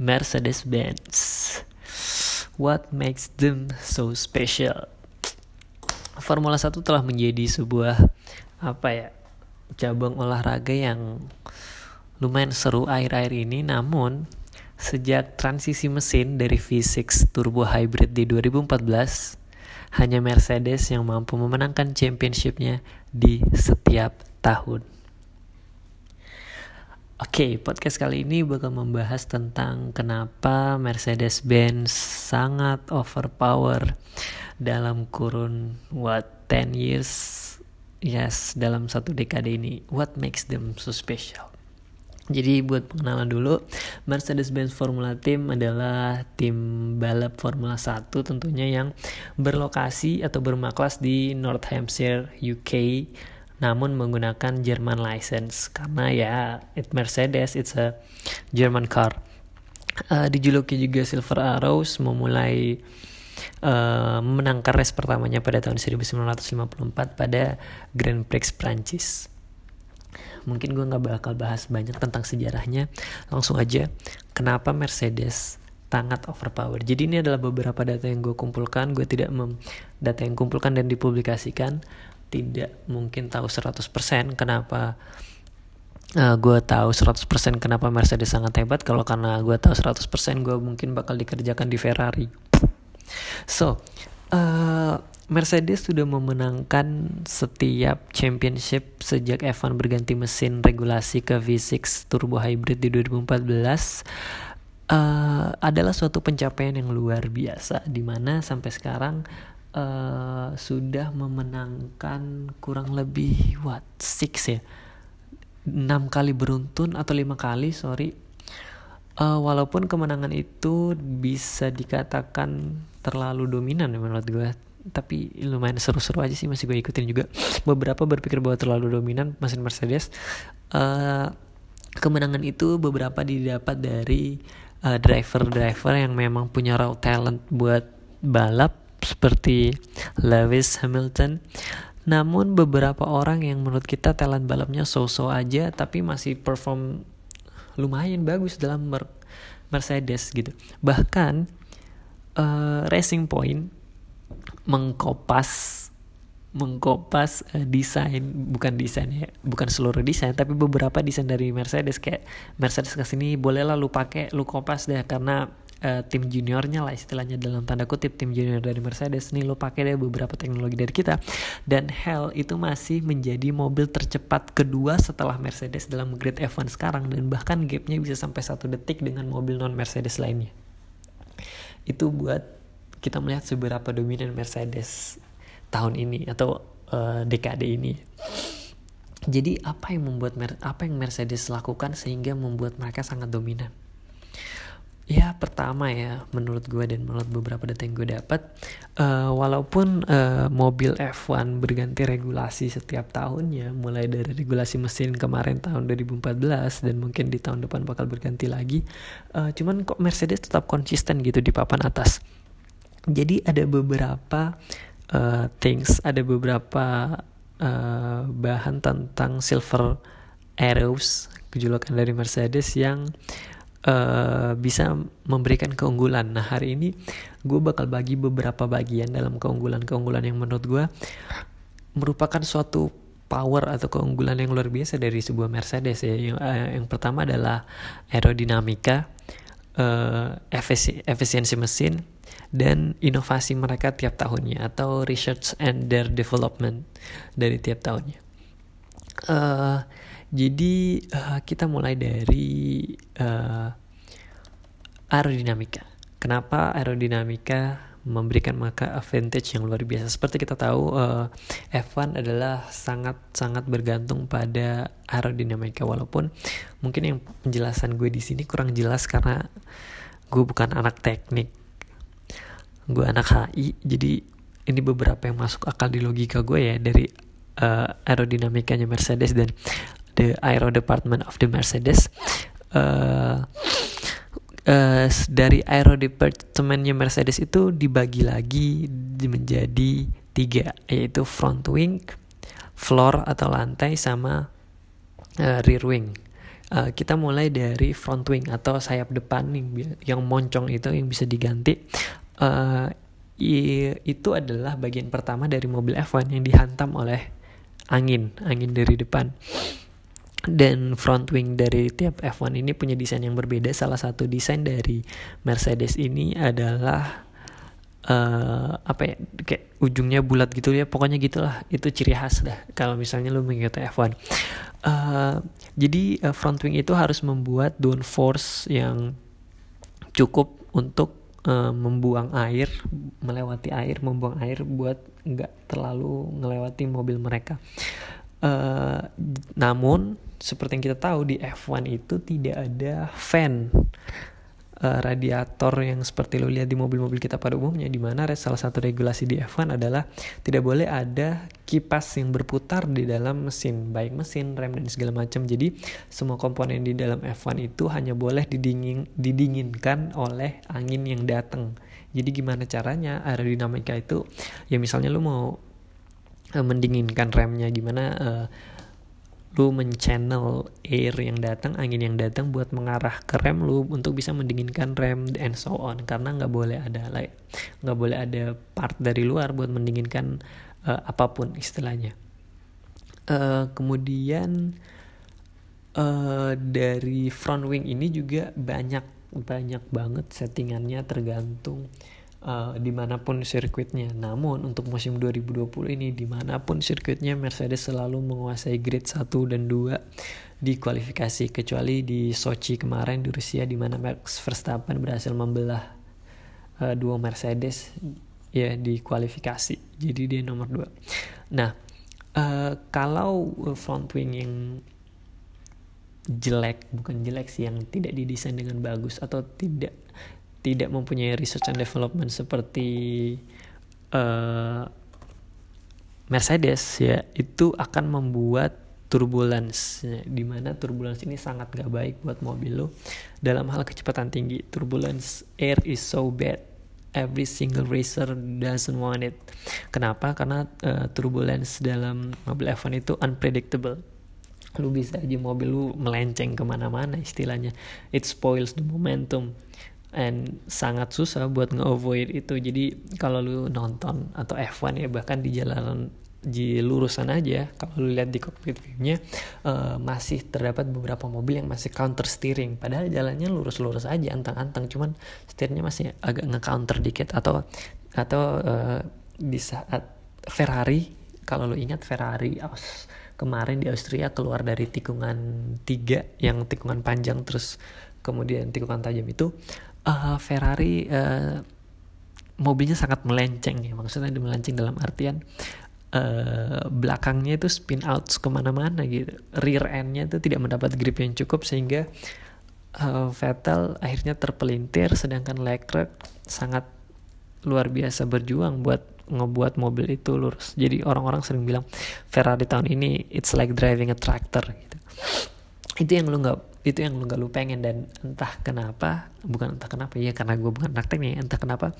Mercedes-Benz. What makes them so special? Formula 1 telah menjadi sebuah apa ya? cabang olahraga yang lumayan seru air-air ini namun sejak transisi mesin dari V6 turbo hybrid di 2014 hanya Mercedes yang mampu memenangkan championshipnya di setiap tahun. Oke, okay, podcast kali ini bakal membahas tentang kenapa Mercedes-Benz sangat overpower dalam kurun what 10 years? Yes dalam satu dekade ini what makes them so special? Jadi buat pengenalan dulu Mercedes-Benz Formula Team adalah tim balap Formula 1 tentunya yang berlokasi atau bermaklas di North Hampshire UK namun menggunakan German license. Karena ya it Mercedes it's a German car. Uh, dijuluki juga Silver Arrows memulai uh, memenangkan race pertamanya pada tahun 1954 pada Grand Prix Prancis. Mungkin gue nggak bakal bahas banyak tentang sejarahnya. Langsung aja kenapa Mercedes sangat overpower. Jadi ini adalah beberapa data yang gue kumpulkan, gue tidak mem data yang kumpulkan dan dipublikasikan tidak mungkin tahu 100% kenapa uh, gue tahu 100% kenapa Mercedes sangat hebat. Kalau karena gue tahu 100% gue mungkin bakal dikerjakan di Ferrari. So uh, Mercedes sudah memenangkan setiap championship sejak F1 berganti mesin regulasi ke V6 turbo hybrid di 2014 uh, adalah suatu pencapaian yang luar biasa di mana sampai sekarang uh, sudah memenangkan kurang lebih what six ya? Enam kali beruntun atau lima kali sorry. Uh, walaupun kemenangan itu bisa dikatakan terlalu dominan ya menurut gue tapi lumayan seru-seru aja sih masih gue ikutin juga. Beberapa berpikir bahwa terlalu dominan mesin Mercedes. Uh, kemenangan itu beberapa didapat dari driver-driver uh, yang memang punya raw talent buat balap seperti Lewis Hamilton. Namun beberapa orang yang menurut kita talent balapnya so-so aja tapi masih perform lumayan bagus dalam Mercedes gitu. Bahkan uh, Racing Point mengkopas mengkopas uh, desain bukan desain ya bukan seluruh desain tapi beberapa desain dari Mercedes kayak Mercedes ke sini bolehlah lu pakai lu kopas deh karena uh, tim juniornya lah istilahnya dalam tanda kutip tim junior dari Mercedes. Nih lo pakai deh beberapa teknologi dari kita. Dan Hell itu masih menjadi mobil tercepat kedua setelah Mercedes dalam grade F1 sekarang. Dan bahkan gapnya bisa sampai satu detik dengan mobil non Mercedes lainnya. Itu buat kita melihat seberapa dominan Mercedes tahun ini atau uh, dekade ini. Jadi apa yang membuat apa yang Mercedes lakukan sehingga membuat mereka sangat dominan Ya pertama ya menurut gue dan menurut beberapa data yang gue dapat uh, walaupun uh, mobil F1 berganti regulasi setiap tahunnya mulai dari regulasi mesin kemarin tahun 2014 dan mungkin di tahun depan bakal berganti lagi uh, cuman kok Mercedes tetap konsisten gitu di papan atas. Jadi ada beberapa uh, things ada beberapa uh, bahan tentang silver arrows kejulukan dari Mercedes yang bisa memberikan keunggulan. Nah hari ini gue bakal bagi beberapa bagian dalam keunggulan-keunggulan yang menurut gue merupakan suatu power atau keunggulan yang luar biasa dari sebuah Mercedes ya. Yang, uh, yang pertama adalah aerodinamika, uh, efisi efisiensi mesin, dan inovasi mereka tiap tahunnya atau research and their development dari tiap tahunnya. Uh, jadi uh, kita mulai dari uh, aerodinamika. Kenapa aerodinamika memberikan maka advantage yang luar biasa? Seperti kita tahu uh, F1 adalah sangat-sangat bergantung pada aerodinamika walaupun mungkin yang penjelasan gue di sini kurang jelas karena gue bukan anak teknik. Gue anak HI jadi ini beberapa yang masuk akal di logika gue ya dari uh, aerodinamikanya Mercedes dan the Aero Department of the Mercedes. Uh, uh, dari Aero Departmentnya Mercedes itu dibagi lagi menjadi tiga yaitu front wing, floor atau lantai sama uh, rear wing. Uh, kita mulai dari front wing atau sayap depan nih yang moncong itu yang bisa diganti. Uh, itu adalah bagian pertama dari mobil F1 yang dihantam oleh angin angin dari depan dan front wing dari tiap F1 ini punya desain yang berbeda. Salah satu desain dari Mercedes ini adalah uh, apa ya kayak ujungnya bulat gitu ya. Pokoknya gitulah. Itu ciri khas dah kalau misalnya lu mengikuti F1 uh, eh, jadi uh, front wing itu harus membuat downforce yang cukup untuk uh, membuang air melewati air membuang air buat nggak terlalu melewati mobil mereka uh, namun seperti yang kita tahu di F1 itu tidak ada fan uh, radiator yang seperti lo lihat di mobil-mobil kita pada umumnya di mana salah satu regulasi di F1 adalah tidak boleh ada kipas yang berputar di dalam mesin baik mesin rem dan segala macam. Jadi semua komponen di dalam F1 itu hanya boleh didingin didinginkan oleh angin yang datang. Jadi gimana caranya? Aerodinamika itu ya misalnya lo mau uh, mendinginkan remnya gimana? Uh, lu menchannel air yang datang angin yang datang buat mengarah ke rem lu untuk bisa mendinginkan rem and so on. Karena nggak boleh ada like nggak boleh ada part dari luar buat mendinginkan uh, apa pun istilahnya. Uh, kemudian uh, dari front wing ini juga banyak banyak banget settingannya tergantung uh, di mana pun sirkuitnya. Namun untuk musim 2020 ini di mana pun sirkuitnya Mercedes selalu menguasai grid 1 dan 2 di kualifikasi kecuali di Sochi kemarin di Rusia di mana Max Verstappen berhasil membelah uh, dua Mercedes ya di kualifikasi. Jadi dia nomor 2. Nah, uh, kalau front wing yang jelek bukan jelek sih yang tidak didesain dengan bagus atau tidak tidak mempunyai research and development seperti uh, Mercedes ya itu akan membuat turbulence ya, di mana turbulence ini sangat gak baik buat mobil lo. Dalam hal kecepatan tinggi turbulence air is so bad every single racer doesn't want it. Kenapa? Karena uh, turbulence dalam mobil F1 itu unpredictable. Lu bisa aja mobil lu melenceng ke mana-mana istilahnya. It spoils the momentum and sangat susah buat nge-avoid itu. Jadi kalau lu nonton atau F1 ya bahkan di jalanan di lurusan aja kalau lu lihat di cockpit view-nya uh, masih terdapat beberapa mobil yang masih counter steering. Padahal jalannya lurus-lurus aja antang-antang cuman setirnya masih agak nge-counter dikit. Atau atau uh, di saat Ferrari kalau lu ingat Ferrari Aus, kemarin di Austria keluar dari tikungan tiga yang tikungan panjang terus kemudian tikungan tajam itu uh, Ferrari uh, mobilnya sangat melenceng ya. Maksudnya melenceng dalam artian uh, belakangnya itu spin out ke mana-mana gitu. Rear endnya itu tidak mendapat grip yang cukup sehingga uh, Vettel akhirnya terpelintir sedangkan Leclerc sangat luar biasa berjuang buat ngebuat mobil itu lurus. Jadi orang-orang sering bilang Ferrari tahun ini it's like driving a tractor gitu. Itu yang lu nggak itu yang lu gak lu pengen dan entah kenapa bukan entah kenapa ya karena gue bukan anak teknik entah kenapa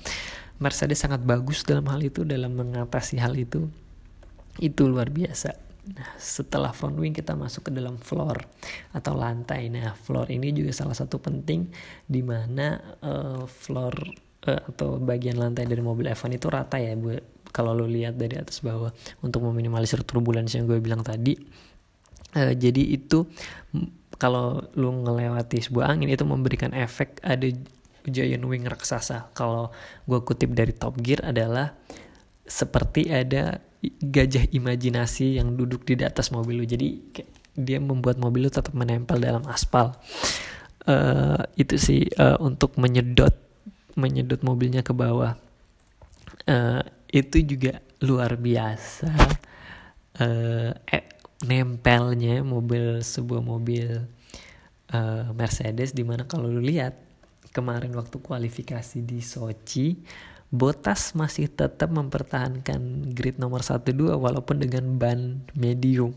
Mercedes sangat bagus dalam hal itu dalam mengatasi hal itu. Itu luar biasa. Nah setelah front wing kita masuk ke dalam floor atau lantai. Nah floor ini juga salah satu penting di mana uh, floor uh, atau bagian lantai dari mobil F1 itu rata ya. Bu kalau lu lihat dari atas bawah untuk meminimalisir turbulensi yang gue bilang tadi. Uh, jadi itu kalau lu ngelewati sebuah angin itu memberikan efek ada giant wing raksasa. Kalau gue kutip dari Top Gear adalah seperti ada gajah imajinasi yang duduk di atas mobil lu. Jadi dia membuat mobil lu tetap menempel dalam aspal. Uh, itu sih uh, untuk menyedot menyedot mobilnya ke bawah. Uh, itu juga luar biasa. Uh, eh, nempelnya mobil sebuah mobil uh, Mercedes di mana kalau lu lihat kemarin waktu kualifikasi di Sochi Bottas masih tetap mempertahankan grid nomor 1-2 walaupun dengan ban medium.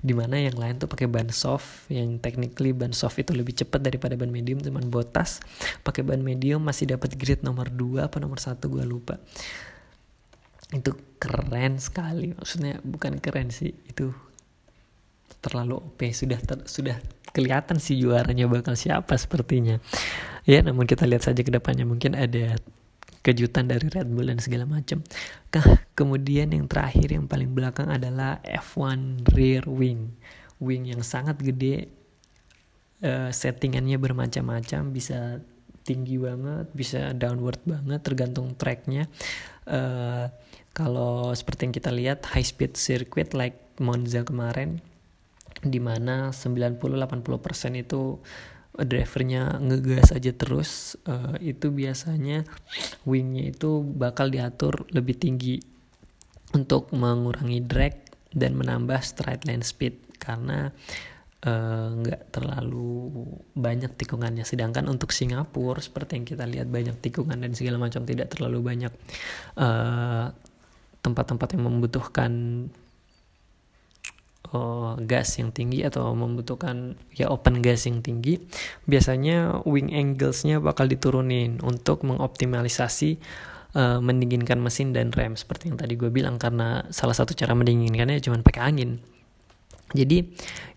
Di mana yang lain tuh pakai ban soft yang technically ban soft itu lebih cepat daripada ban medium cuman Bottas pakai ban medium masih dapat grid nomor 2 apa nomor 1 gue lupa. Itu keren sekali maksudnya bukan keren sih itu terlalu OP sudah ter, sudah kelihatan sih juaranya bakal siapa sepertinya. Ya, namun kita lihat saja ke depannya mungkin ada kejutan dari Red Bull dan segala macam. Kemudian yang terakhir yang paling belakang adalah F1 rear wing. Wing yang sangat gede, uh, settingannya bermacam-macam, bisa tinggi banget, bisa downward banget tergantung tracknya. Uh, kalau seperti yang kita lihat high speed circuit like Monza kemarin, di mana 90-80% itu drivernya ngegas aja terus uh, itu biasanya wingnya itu bakal diatur lebih tinggi untuk mengurangi drag dan menambah straight line speed karena eh, nggak uh, terlalu banyak tikungannya. Sedangkan untuk Singapura seperti yang kita lihat banyak tikungan dan segala macam tidak terlalu banyak eh, tempat-tempat uh, yang membutuhkan uh, gas yang tinggi atau membutuhkan ya open gas yang tinggi, biasanya wing anglesnya bakal diturunin untuk mengoptimalisasi uh, mendinginkan mesin dan rem seperti yang tadi gue bilang karena salah satu cara mendinginkannya cuma pakai angin. Jadi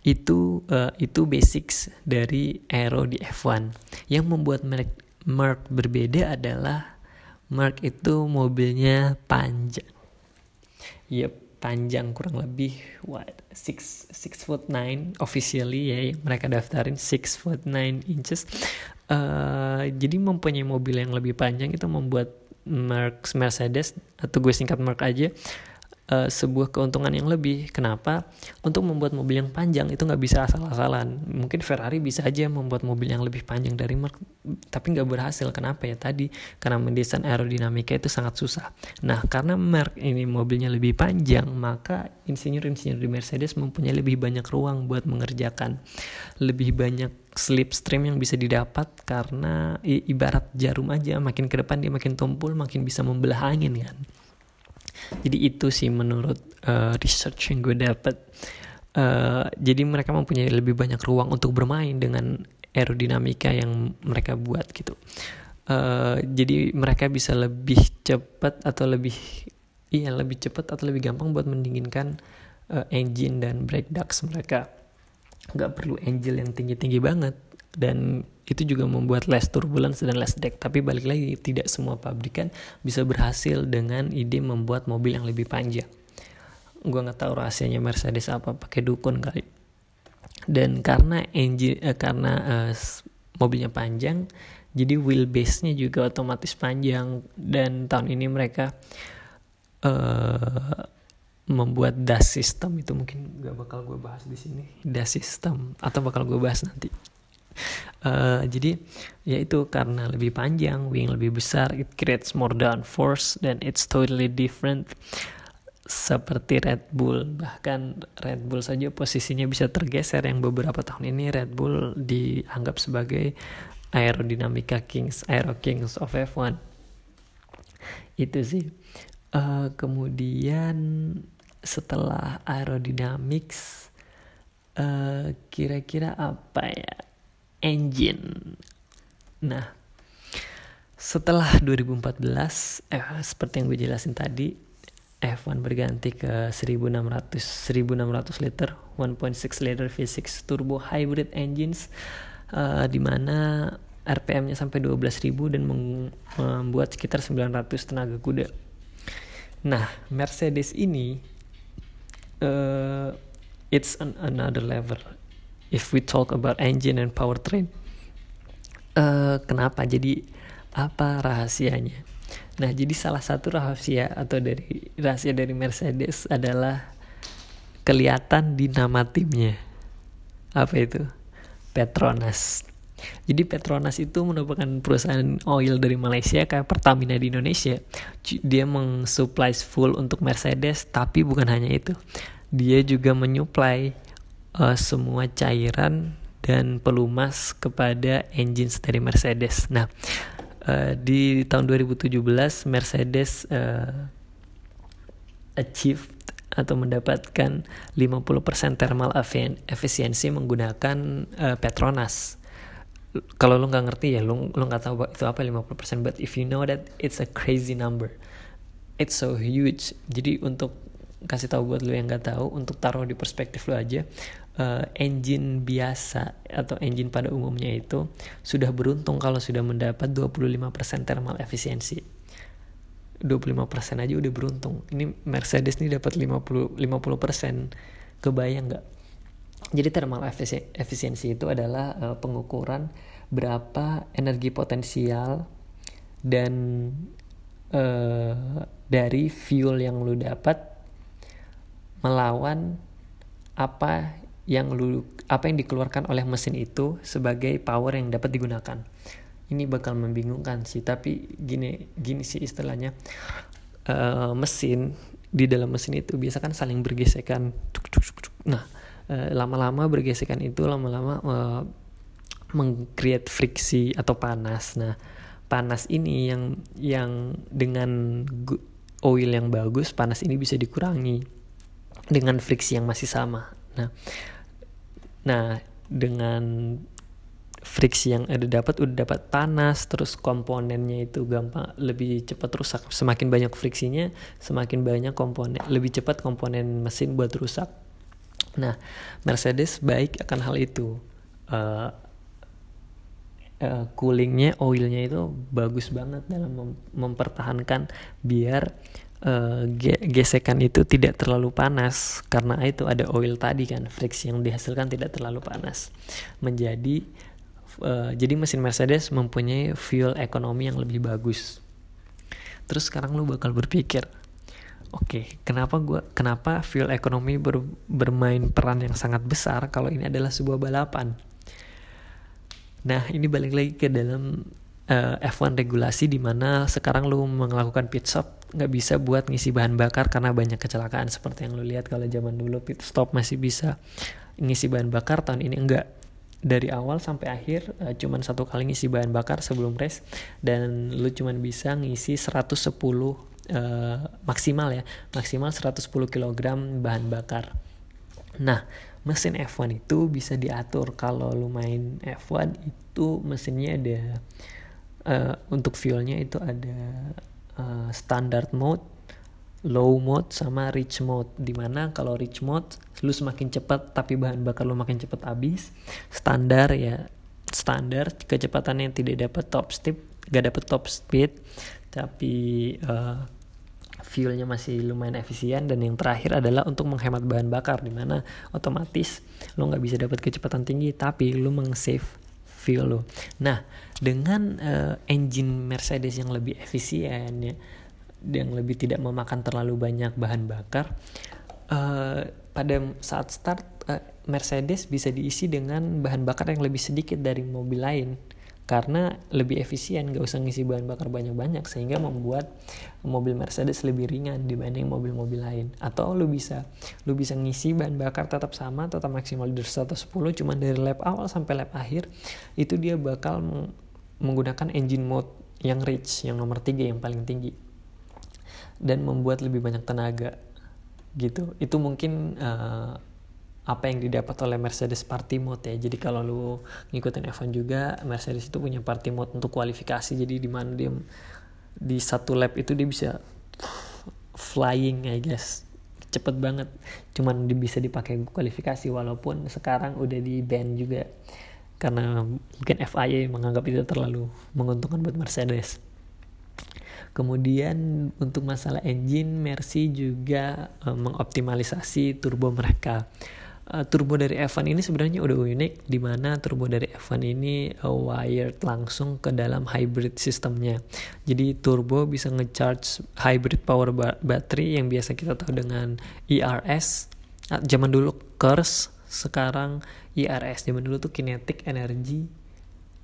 itu uh, itu basics dari aero di F1. Yang membuat Merc, Merc berbeda adalah Merc itu mobilnya panjang. Yep, panjang kurang lebih what six six foot nine officially ya mereka daftarin six foot nine inches. Uh, jadi mempunyai mobil yang lebih panjang itu membuat Mercedes atau gue singkat Merc aja uh, sebuah keuntungan yang lebih. Kenapa? Untuk membuat mobil yang panjang itu nggak bisa asal-asalan. Mungkin Ferrari bisa aja membuat mobil yang lebih panjang dari Merc, tapi nggak berhasil. Kenapa ya tadi? Karena mendesain aerodinamika itu sangat susah. Nah, karena Merc ini mobilnya lebih panjang, maka insinyur-insinyur di Mercedes mempunyai lebih banyak ruang buat mengerjakan lebih banyak slipstream yang bisa didapat karena ibarat jarum aja makin ke depan dia makin tumpul makin bisa membelah angin kan jadi itu sih menurut uh, research yang gue dapat uh, jadi mereka mempunyai lebih banyak ruang untuk bermain dengan aerodinamika yang mereka buat gitu. Uh, jadi mereka bisa lebih cepat atau lebih iya lebih cepat atau lebih gampang buat mendinginkan uh, engine dan brake ducts mereka. Nggak perlu engine yang tinggi-tinggi banget dan itu juga membuat less turbulence dan less drag tapi balik lagi tidak semua pabrikan bisa berhasil dengan ide membuat mobil yang lebih panjang. Gue nggak tahu rahasianya Mercedes apa pakai dukun kali. Dan karena engine eh, karena eh, mobilnya panjang jadi wheelbase-nya juga otomatis panjang. Dan tahun ini mereka eh, membuat DAS system. Itu mungkin gak bakal gue bahas di sini. DAS system atau bakal gue bahas nanti Uh, jadi ya itu karena lebih panjang, wing lebih besar, it creates more downforce dan it's totally different seperti Red Bull. Bahkan Red Bull saja posisinya bisa tergeser yang beberapa tahun ini Red Bull dianggap sebagai aerodinamika kings, aero kings of F1. Itu sih. Uh, kemudian setelah aerodynamics uh, kira-kira apa ya? Engine. Nah, setelah 2014, eh, seperti yang gue jelasin tadi, F1 berganti ke 1600 1600 liter 1.6 liter V6 turbo hybrid engines uh, di mana RPM-nya sampai 12.000 dan membuat sekitar 900 tenaga kuda. Nah, Mercedes ini uh, it's an another level if we talk about engine and powertrain uh, kenapa? Jadi apa rahasianya? Nah jadi salah satu rahasia atau dari rahasia dari Mercedes adalah kelihatan di nama timnya. Apa itu? Petronas. Jadi Petronas itu merupakan perusahaan oil dari Malaysia kayak Pertamina di Indonesia. Dia mensupply full untuk Mercedes, tapi bukan hanya itu. Dia juga menyuplai uh, semua cairan dan pelumas kepada engine dari Mercedes. Nah, uh, di tahun 2017 Mercedes uh, achieve atau mendapatkan 50% thermal efisiensi menggunakan uh, Petronas. Kalau lu nggak ngerti ya, lu lu nggak tahu itu apa 50%, but if you know that it's a crazy number. It's so huge. Jadi untuk kasih tahu buat lo yang nggak tahu untuk taruh di perspektif lo aja uh, engine biasa atau engine pada umumnya itu sudah beruntung kalau sudah mendapat 25% thermal efisiensi. 25% aja udah beruntung. Ini Mercedes nih dapat 50 50%. Kebayang nggak? Jadi thermal efisiensi itu adalah uh, pengukuran berapa energi potensial dan uh, dari fuel yang lu dapat melawan apa yang lu apa yang dikeluarkan oleh mesin itu sebagai power yang dapat digunakan. Ini bakal membingungkan sih, tapi gini gini sih istilahnya uh, mesin di dalam mesin itu biasa kan saling bergesekan. Nah, uh, lama-lama bergesekan itu lama-lama uh, mengcreate friksi atau panas. Nah, panas ini yang yang dengan oil yang bagus, panas ini bisa dikurangi dengan friksi yang masih sama. Nah, nah dengan friksi yang ada dapat udah dapat panas terus komponennya itu gampang lebih cepat rusak. Semakin banyak friksinya semakin banyak komponen lebih cepat komponen mesin buat rusak. Nah Mercedes baik akan hal itu. Uh, uh, coolingnya oilnya itu bagus banget dalam mem mempertahankan biar uh, gesekan itu tidak terlalu panas. Karena itu ada oil tadi kan friksi yang dihasilkan tidak terlalu panas. Menjadi uh, jadi mesin Mercedes mempunyai fuel ekonomi yang lebih bagus. Terus sekarang lu bakal berpikir oke okay, kenapa gua kenapa fuel ekonomi ber, bermain peran yang sangat besar kalau ini adalah sebuah balapan? Nah ini balik lagi ke dalam eh, F1 regulasi di mana sekarang lu melakukan pit stop nggak bisa buat ngisi bahan bakar karena banyak kecelakaan. Seperti yang lu lihat kalau zaman dulu pit stop masih bisa ngisi bahan bakar tahun ini enggak. Dari awal sampai akhir uh, cuman satu kali ngisi bahan bakar sebelum race dan lu cuman bisa ngisi 110 uh, eh, maksimal ya maksimal 110 kg bahan bakar. Nah mesin F1 itu bisa diatur. Kalau lu main F1 itu mesinnya ada uh, untuk fuelnya itu ada uh, standard mode, low mode sama rich mode. Di mana kalau rich mode lu semakin cepat tapi bahan bakar lu makin cepat habis. Standar ya standar kecepatannya tidak dapat top speed, gak dapat top speed, tapi uh, fuelnya masih lumayan efisien dan yang terakhir adalah untuk menghemat bahan bakar di mana otomatis lo nggak bisa dapat kecepatan tinggi tapi lo mengsave fuel lo. Nah, dengan uh, engine Mercedes yang lebih efisien ya, yang lebih tidak memakan terlalu banyak bahan bakar, uh, pada saat start uh, Mercedes bisa diisi dengan bahan bakar yang lebih sedikit dari mobil lain karena lebih efisien gak usah ngisi bahan bakar banyak-banyak sehingga membuat mobil Mercedes lebih ringan dibanding mobil-mobil lain. Atau lu bisa lu bisa ngisi bahan bakar tetap sama tetap maksimal dari 110 cuman dari lap awal sampai lap akhir itu dia bakal meng menggunakan engine mode yang rich yang nomor 3 yang paling tinggi. Dan membuat lebih banyak tenaga gitu. Itu mungkin uh, apa yang didapat oleh Mercedes party mode ya. Jadi kalau lu ngikutin F1 juga, Mercedes itu punya party mode untuk kualifikasi. Jadi di mana dia di satu lap itu dia bisa flying I guess. Cepet banget. Cuman dia bisa dipakai kualifikasi walaupun sekarang udah di ban juga. Karena mungkin FIA menganggap itu terlalu menguntungkan buat Mercedes. Kemudian untuk masalah engine, Mercy juga uh, mengoptimalisasi turbo mereka uh, turbo dari F1 ini sebenarnya udah unik di mana turbo dari F1 ini uh, wired langsung ke dalam hybrid sistemnya. Jadi turbo bisa ngecharge hybrid power ba battery yang biasa kita tahu dengan ERS. Nah, zaman dulu KERS, sekarang ERS. Zaman dulu tuh kinetic energy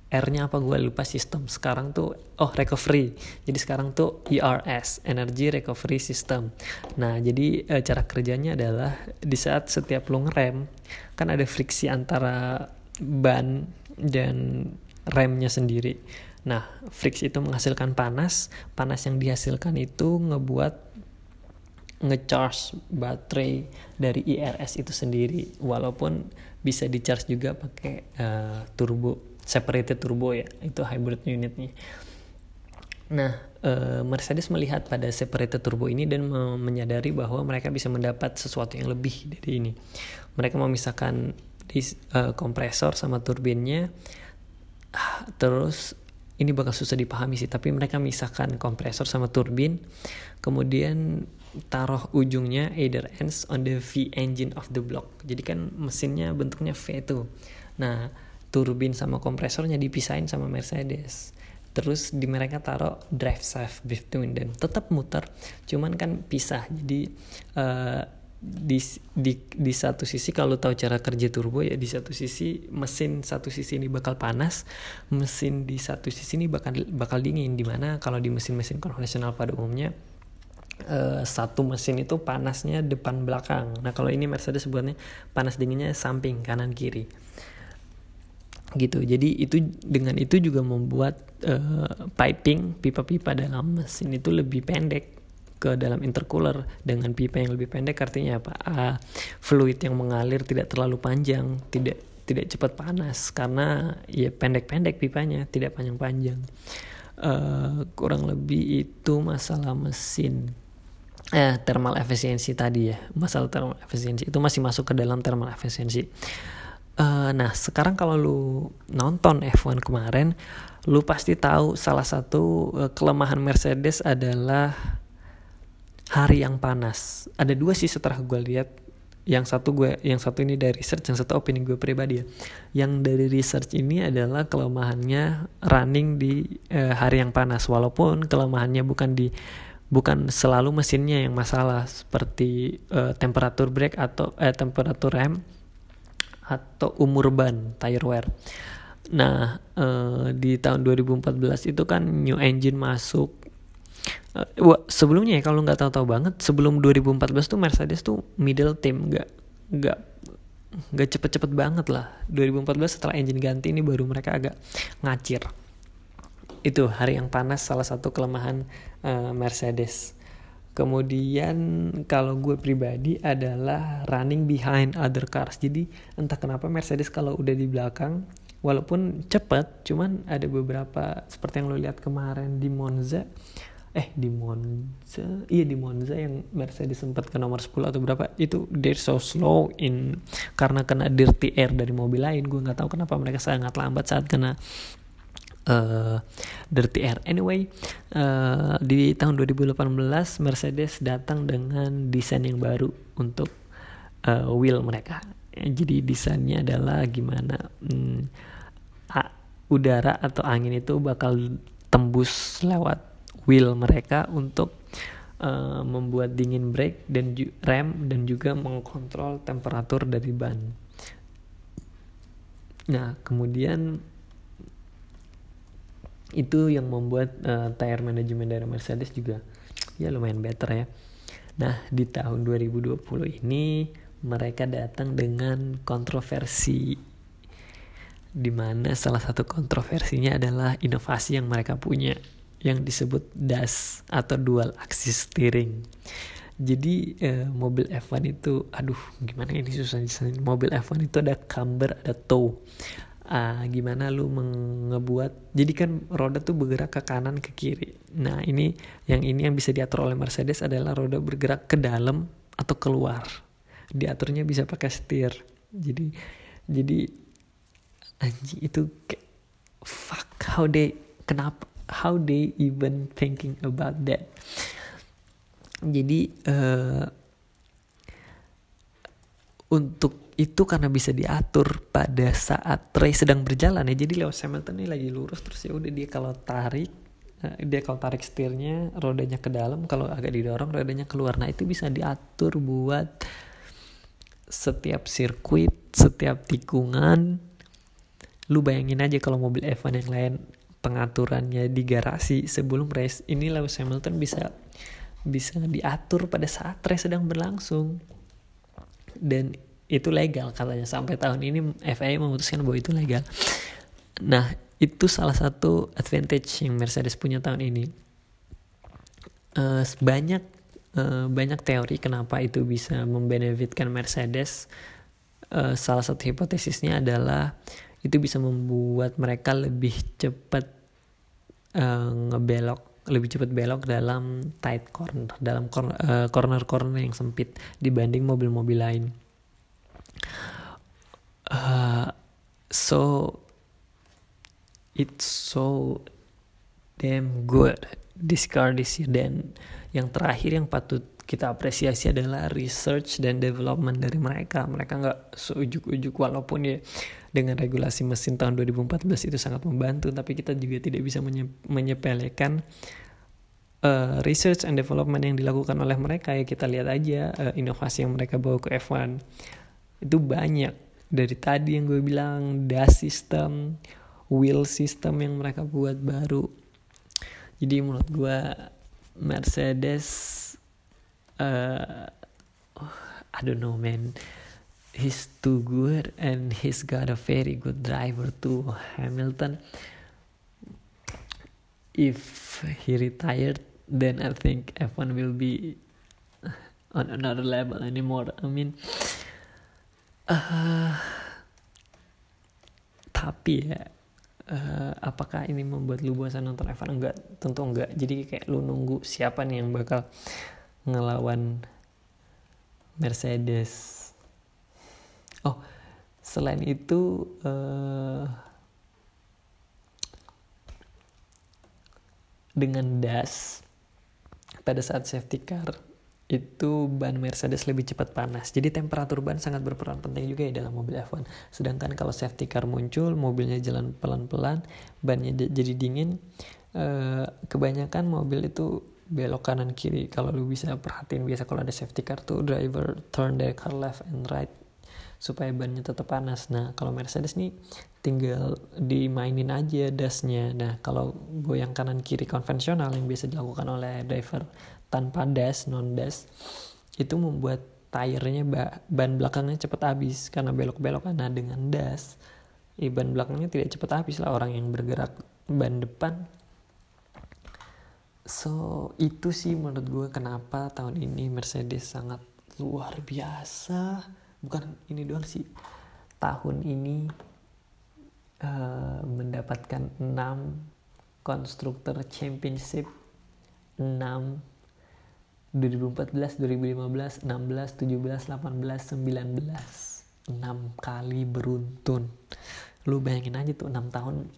R-nya apa gue lupa sistem. Sekarang tuh oh recovery. Jadi sekarang tuh ERS Energy Recovery System. Nah jadi e, cara kerjanya adalah di saat setiap lo ngerem kan ada friksi antara ban dan remnya sendiri. Nah friksi itu menghasilkan panas. Panas yang dihasilkan itu ngebuat ngecharge baterai dari IRS itu sendiri. Walaupun bisa dicharge juga pakai uh, turbo separated turbo ya itu hybrid unitnya. Nah uh, Mercedes melihat pada separated turbo ini dan menyadari bahwa mereka bisa mendapat sesuatu yang lebih dari ini. Mereka memisahkan di uh, kompresor sama turbinnya. Terus ini bakal susah dipahami sih tapi mereka misahkan kompresor sama turbin. Kemudian taruh ujungnya either ends on the V engine of the block. Jadi kan mesinnya bentuknya V tuh. Nah turbin sama kompresornya dipisahin sama Mercedes. Terus di mereka taruh drive shaft between them. Tetap muter cuman kan pisah. Jadi uh, di, di di satu sisi kalau tahu cara kerja turbo ya di satu sisi mesin satu sisi ini bakal panas mesin di satu sisi ini bakal bakal dingin. Di mana kalau di mesin-mesin konvensional pada umumnya uh, satu mesin itu panasnya depan belakang. Nah kalau ini Mercedes sebutnya panas dinginnya samping kanan kiri gitu. Jadi itu dengan itu juga membuat uh, piping pipa-pipa dalam mesin itu lebih pendek ke dalam intercooler. Dengan pipa yang lebih pendek artinya apa? Fluid yang mengalir tidak terlalu panjang, tidak tidak cepat panas karena ya pendek-pendek pipanya, tidak panjang-panjang. Uh, kurang lebih itu masalah mesin. Eh thermal efisiensi tadi ya. Masalah thermal efisiensi itu masih masuk ke dalam thermal efisiensi uh, nah sekarang kalau lu nonton F1 kemarin lu pasti tahu salah satu uh, kelemahan Mercedes adalah hari yang panas. Ada dua sih setelah gue lihat. Yang satu gue, yang satu ini dari research, yang satu opini gue pribadi ya. Yang dari research ini adalah kelemahannya running di eh, hari yang panas. Walaupun kelemahannya bukan di bukan selalu mesinnya yang masalah seperti eh, temperatur brake atau eh, temperatur rem atau umur ban tire wear. Nah, eh, di tahun 2014 itu kan new engine masuk. Uh, sebelumnya ya kalau nggak tahu-tahu banget sebelum 2014 tuh Mercedes tuh middle team nggak nggak nggak cepet-cepet banget lah. 2014 setelah engine ganti ini baru mereka agak ngacir. Itu hari yang panas salah satu kelemahan uh, Mercedes kemudian kalau gue pribadi adalah running behind other cars. Jadi entah kenapa Mercedes kalau udah di belakang walaupun cepet cuman ada beberapa seperti yang lo lihat kemarin di Monza eh di Monza iya di Monza yang Mercedes sempat ke nomor 10 atau berapa itu they're so slow in karena kena dirty air dari mobil lain. Gue nggak tahu kenapa mereka sangat lambat saat kena uh, dirty air anyway uh, di tahun 2018 Mercedes datang dengan desain yang baru untuk uh, wheel mereka jadi desainnya adalah gimana hmm, udara atau angin itu bakal tembus lewat wheel mereka untuk uh, membuat dingin brake dan rem dan juga mengkontrol temperatur dari ban. Nah, kemudian itu yang membuat uh, tire management dari Mercedes juga ya lumayan better ya. Nah, di tahun 2020 ini mereka datang dengan kontroversi di mana salah satu kontroversinya adalah inovasi yang mereka punya yang disebut DAS atau dual axis steering. Jadi eh, mobil F1 itu, aduh gimana ini susah di sini. Mobil F1 itu ada camber, ada tow. Ah, gimana lu mengebuat jadi kan roda tuh bergerak ke kanan ke kiri. Nah ini yang ini yang bisa diatur oleh Mercedes adalah roda bergerak ke dalam atau keluar. Diaturnya bisa pakai setir. Jadi jadi anjing itu kayak fuck how they kenapa how they even thinking about that jadi uh, untuk itu karena bisa diatur pada saat race sedang berjalan ya. Jadi Lewis Hamilton ini lagi lurus terus ya udah dia kalau tarik uh, dia kalau tarik setirnya rodanya ke dalam kalau agak didorong rodanya keluar. Nah itu bisa diatur buat setiap sirkuit setiap tikungan. Lu bayangin aja kalau mobil F1 yang lain pengaturannya di garasi sebelum race ini Lewis Hamilton bisa bisa diatur pada saat race sedang berlangsung. Dan itu legal katanya. Sampai tahun ini FIA memutuskan bahwa itu legal. Nah itu salah satu advantage yang Mercedes punya tahun ini. Uh, banyak uh, banyak teori kenapa itu bisa membenefitkan Mercedes. Uh, salah satu hipotesisnya adalah itu bisa membuat mereka lebih cepat uh, ngebelok lebih cepat belok dalam tight corner dalam eh, corner corner corner yang sempit dibanding mobil-mobil lain uh, so it's so damn good this car this year dan yang terakhir yang patut kita apresiasi adalah research dan development dari mereka. Mereka nggak seujuk-ujuk walaupun ya dengan regulasi mesin tahun 2014 itu sangat membantu tapi kita juga tidak bisa menye menyepelekan uh, research and development yang dilakukan oleh mereka. Ya kita lihat aja uh, inovasi yang mereka bawa ke F1 itu banyak. Dari tadi yang gue bilang DAS system wheel system yang mereka buat baru. Jadi menurut gue Mercedes uh, I don't know man. He's too good and he's got a very good driver too Hamilton. If he retired then I think F1 will be on another level anymore. I mean uh, tapi ya uh, apakah ini membuat lu bosan nonton F1 enggak tentu enggak. Jadi kayak lu nunggu siapa nih yang bakal ngelawan Mercedes? Oh selain itu uh, dengan das pada saat safety car itu ban Mercedes lebih cepat panas. Jadi temperatur ban sangat berperan penting juga ya dalam mobil F1. Sedangkan kalau safety car muncul, mobilnya jalan pelan-pelan, bannya jadi dingin, eh, kebanyakan mobil itu belok kanan kiri. Kalau lu bisa perhatiin biasa kalau ada safety car tuh driver turn their car left and right supaya bannya tetap panas. Nah, kalau Mercedes nih tinggal dimainin aja dasnya. Nah, kalau goyang kanan kiri konvensional yang biasa dilakukan oleh driver tanpa das non das itu membuat tayarnya ban belakangnya cepat habis. Karena belok-belok karena dengan das eh, ban belakangnya tidak cepat habis lah orang yang bergerak ban depan. So itu sih menurut gue kenapa tahun ini Mercedes sangat luar biasa. Bukan ini doang sih tahun ini uh, mendapatkan 6 konstruktor championship 6 2014, 2015, 16, 17, 18, 19 6 kali beruntun. Lu bayangin aja tuh 6 tahun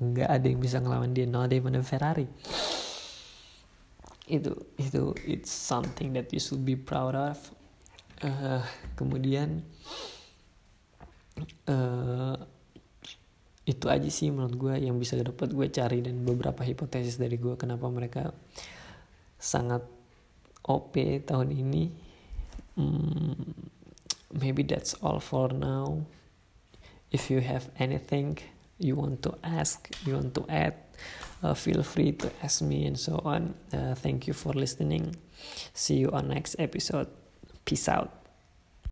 nggak ada yang bisa ngelawan dia. Not even a Ferrari. Itu itu it's something that you should be proud of. Uh, kemudian uh, itu aja sih menurut gue yang bisa dapat gue cari dan beberapa hipotesis dari gue kenapa mereka sangat OP tahun ini hmm, maybe that's all for now. If you have anything you want to ask you want to add uh, feel free to ask me and so on. Uh, thank you for listening. See you on next episode. Peace out